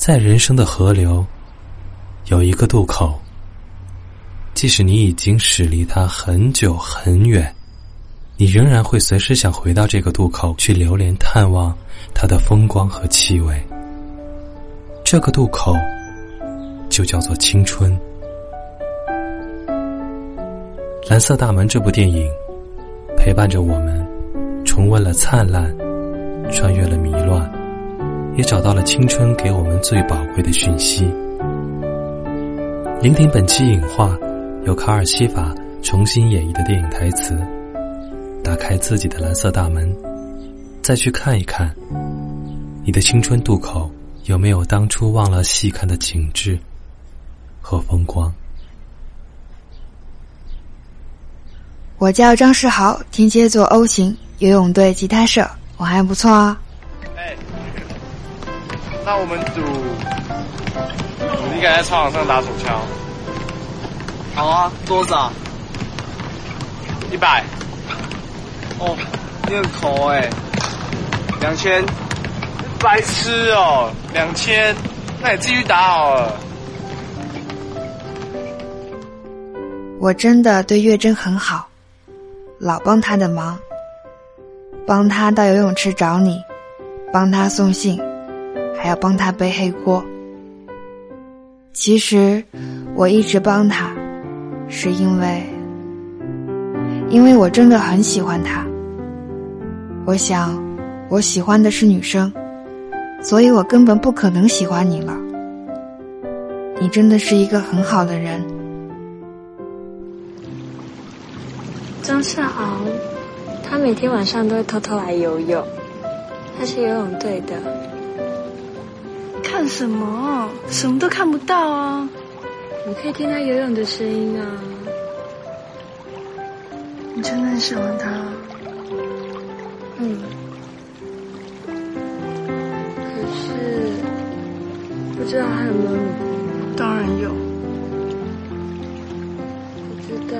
在人生的河流，有一个渡口。即使你已经驶离它很久很远，你仍然会随时想回到这个渡口去流连探望它的风光和气味。这个渡口就叫做青春。《蓝色大门》这部电影陪伴着我们，重温了灿烂，穿越了迷乱。也找到了青春给我们最宝贵的讯息。聆听本期影话，由卡尔西法重新演绎的电影台词。打开自己的蓝色大门，再去看一看，你的青春渡口有没有当初忘了细看的景致和风光？我叫张世豪，天蝎座 O 型，游泳队吉他社，我还不错啊。那我们赌，你敢在操场上打手枪？好啊，多少？一百。哦，你很抠哎。两千。白痴哦，两千，那你继续打好了。我真的对月珍很好，老帮她的忙，帮她到游泳池找你，帮她送信。还要帮他背黑锅。其实我一直帮他，是因为，因为我真的很喜欢他。我想，我喜欢的是女生，所以我根本不可能喜欢你了。你真的是一个很好的人，张世豪，他每天晚上都会偷偷来游泳，他是游泳队的。看什么？什么都看不到啊！你可以听他游泳的声音啊！你真的很喜欢他？嗯。可是不知道他有没有你？当然有。不知道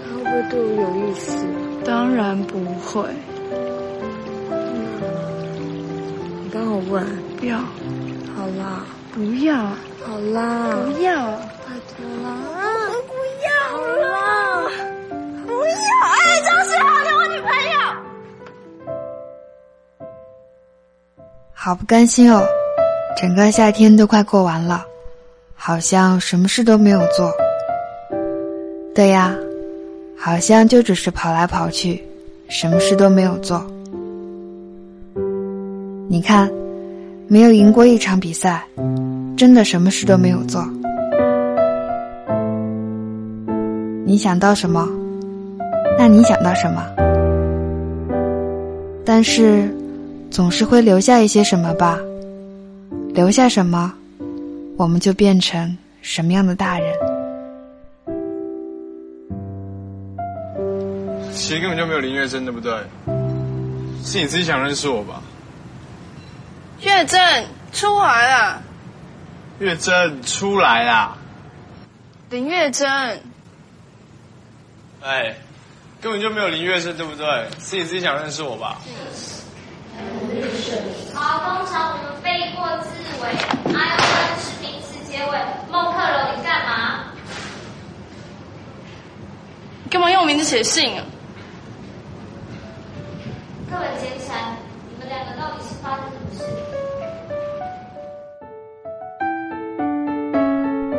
他会不会对我有意思？当然不会。你帮我问。不要。好啦，不要，好啦，不要，拜托啦，我不要，好啦，不要，哎，张学浩，你我女朋友，好不甘心哦，整个夏天都快过完了，好像什么事都没有做。对呀，好像就只是跑来跑去，什么事都没有做。你看。没有赢过一场比赛，真的什么事都没有做。你想到什么？那你想到什么？但是，总是会留下一些什么吧？留下什么，我们就变成什么样的大人？其实根本就没有林月珍，对不对？是你自己想认识我吧？月正出来了，月正出来啦！林月珍，哎，根本就没有林月珍，对不对？是你自己想认识我吧？好，通常我们背过字尾，I O N 是名词结尾。孟克柔，你干嘛？干嘛用我名字写信啊？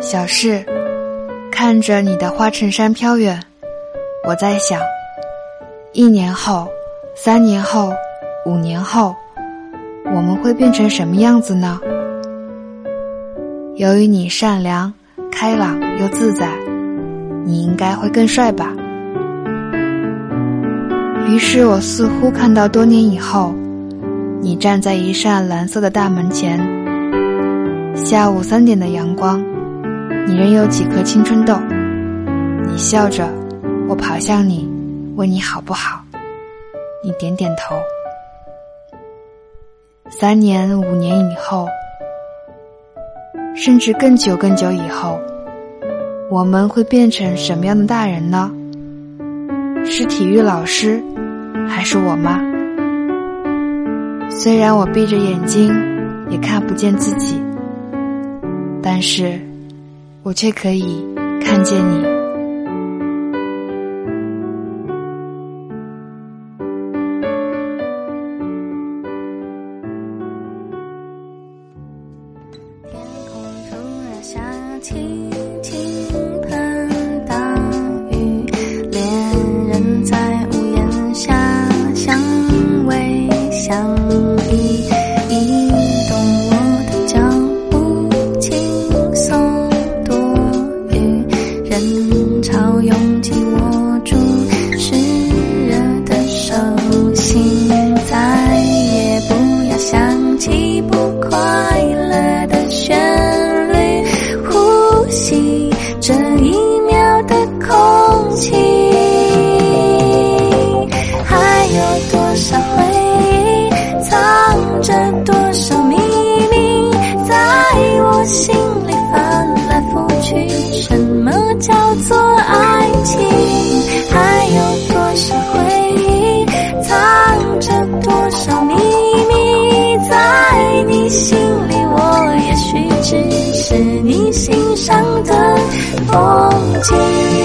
小事，看着你的花衬衫飘远，我在想，一年后、三年后、五年后，我们会变成什么样子呢？由于你善良、开朗又自在，你应该会更帅吧。于是我似乎看到多年以后，你站在一扇蓝色的大门前，下午三点的阳光。你仍有几颗青春痘？你笑着，我跑向你，问你好不好。你点点头，三年、五年以后，甚至更久、更久以后，我们会变成什么样的大人呢？是体育老师，还是我妈？虽然我闭着眼睛也看不见自己，但是……我却可以看见你。天空突然下起雨有多少回忆藏着多少秘密在我心里翻来覆去什么叫做爱情？还有多少回忆藏着多少秘密？在你心里我也许只是你欣赏的风景。